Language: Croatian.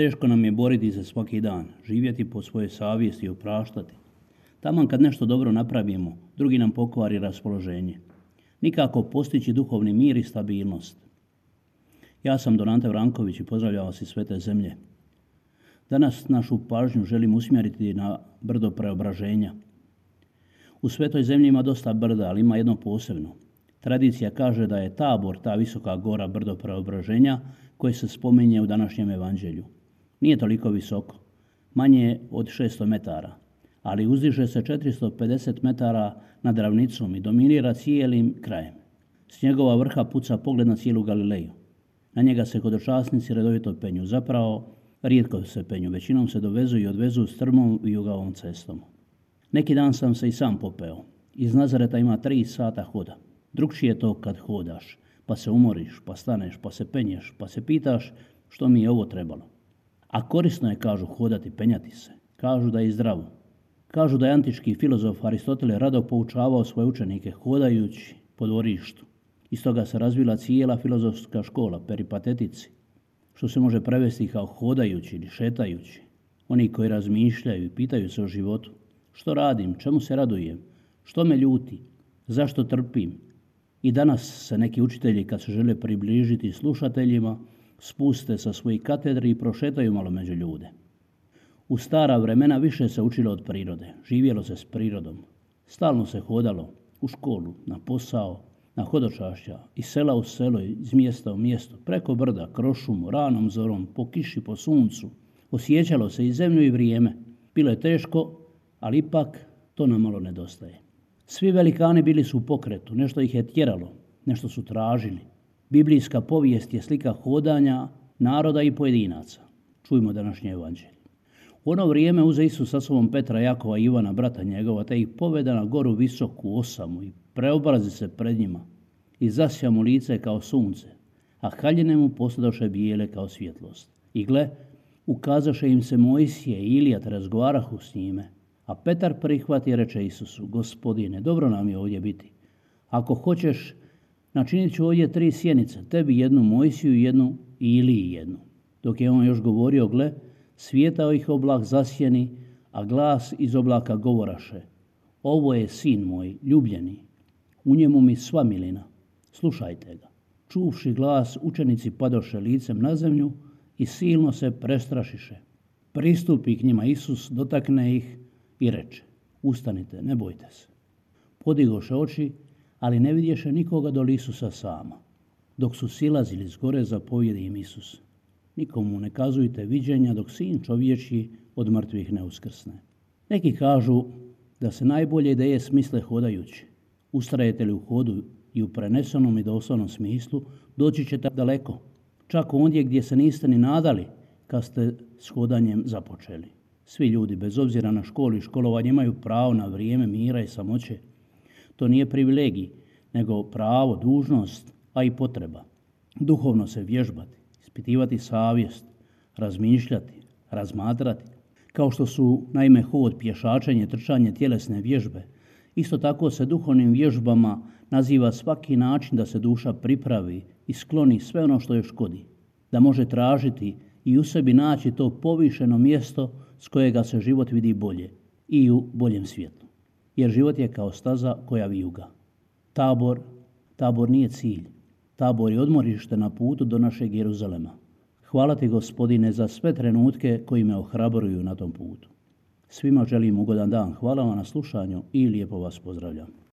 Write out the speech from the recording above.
Teško nam je boriti se svaki dan, živjeti po svojoj savjesti i opraštati. Taman kad nešto dobro napravimo, drugi nam pokvari raspoloženje. Nikako postići duhovni mir i stabilnost. Ja sam Donante Vranković i pozdravljam vas iz Svete zemlje. Danas našu pažnju želim usmjeriti na brdo preobraženja. U Svetoj zemlji ima dosta brda, ali ima jedno posebno. Tradicija kaže da je tabor ta visoka gora brdo preobraženja koje se spominje u današnjem evanđelju. Nije toliko visoko, manje od 600 metara, ali uzdiže se 450 metara nad ravnicom i dominira cijelim krajem. S njegova vrha puca pogled na cijelu Galileju. Na njega se hodočasnici redovito penju. Zapravo, rijetko se penju, većinom se dovezu i odvezu strmom i jugavom cestom. Neki dan sam se i sam popeo. Iz Nazareta ima tri sata hoda. Drugčije je to kad hodaš, pa se umoriš, pa staneš, pa se penješ, pa se pitaš što mi je ovo trebalo. A korisno je, kažu, hodati, penjati se. Kažu da je zdravo. Kažu da je antički filozof Aristotele rado poučavao svoje učenike hodajući po dvorištu. Iz toga se razvila cijela filozofska škola, peripatetici, što se može prevesti kao hodajući ili šetajući. Oni koji razmišljaju i pitaju se o životu. Što radim? Čemu se radujem? Što me ljuti? Zašto trpim? I danas se neki učitelji kad se žele približiti slušateljima spuste sa svojih katedri i prošetaju malo među ljude. U stara vremena više se učilo od prirode, živjelo se s prirodom. Stalno se hodalo u školu, na posao, na hodočašća, iz sela u selo, iz mjesta u mjesto, preko brda, kroz šumu, ranom zorom, po kiši, po suncu. Osjećalo se i zemlju i vrijeme. Bilo je teško, ali ipak to nam malo nedostaje. Svi velikani bili su u pokretu, nešto ih je tjeralo, nešto su tražili. Biblijska povijest je slika hodanja naroda i pojedinaca. Čujmo današnje evanđelje. U ono vrijeme uze Isus sa sobom Petra, Jakova i Ivana, brata njegova, te ih poveda na goru visoku osamu i preobrazi se pred njima i zasja mu lice kao sunce, a haljine mu postadoše bijele kao svjetlost. I gle, ukazaše im se Mojsije i Ilija te razgovarahu s njime. A Petar prihvati i reče Isusu, gospodine, dobro nam je ovdje biti. Ako hoćeš, Načinit ću ovdje tri sjenice, tebi jednu Mojsiju jednu i Iliji jednu. Dok je on još govorio, gle, svijetao ih oblak zasjeni, a glas iz oblaka govoraše. Ovo je sin moj, ljubljeni, u njemu mi sva milina, slušajte ga. Čuvši glas, učenici padoše licem na zemlju i silno se prestrašiše. Pristupi k njima Isus, dotakne ih i reče, ustanite, ne bojte se. Podigoše oči ali ne vidješe nikoga do Isusa sama. Dok su silazili s gore, zapovjedi im Isus. Nikomu ne kazujte viđenja dok sin čovječi od mrtvih ne uskrsne. Neki kažu da se najbolje ideje smisle hodajući. Ustrajete li u hodu i u prenesenom i doslovnom smislu, doći ćete daleko. Čak ondje gdje se niste ni nadali kad ste s hodanjem započeli. Svi ljudi, bez obzira na školu i školovanje, imaju pravo na vrijeme mira i samoće to nije privilegij, nego pravo, dužnost, a i potreba. Duhovno se vježbati, ispitivati savjest, razmišljati, razmatrati. Kao što su naime hod, pješačenje, trčanje, tjelesne vježbe, isto tako se duhovnim vježbama naziva svaki način da se duša pripravi i skloni sve ono što je škodi. Da može tražiti i u sebi naći to povišeno mjesto s kojega se život vidi bolje i u boljem svijetu jer život je kao staza koja vijuga. Tabor, tabor nije cilj. Tabor je odmorište na putu do našeg Jeruzalema. Hvala ti gospodine za sve trenutke koji me ohrabruju na tom putu. Svima želim ugodan dan. Hvala vam na slušanju i lijepo vas pozdravljam.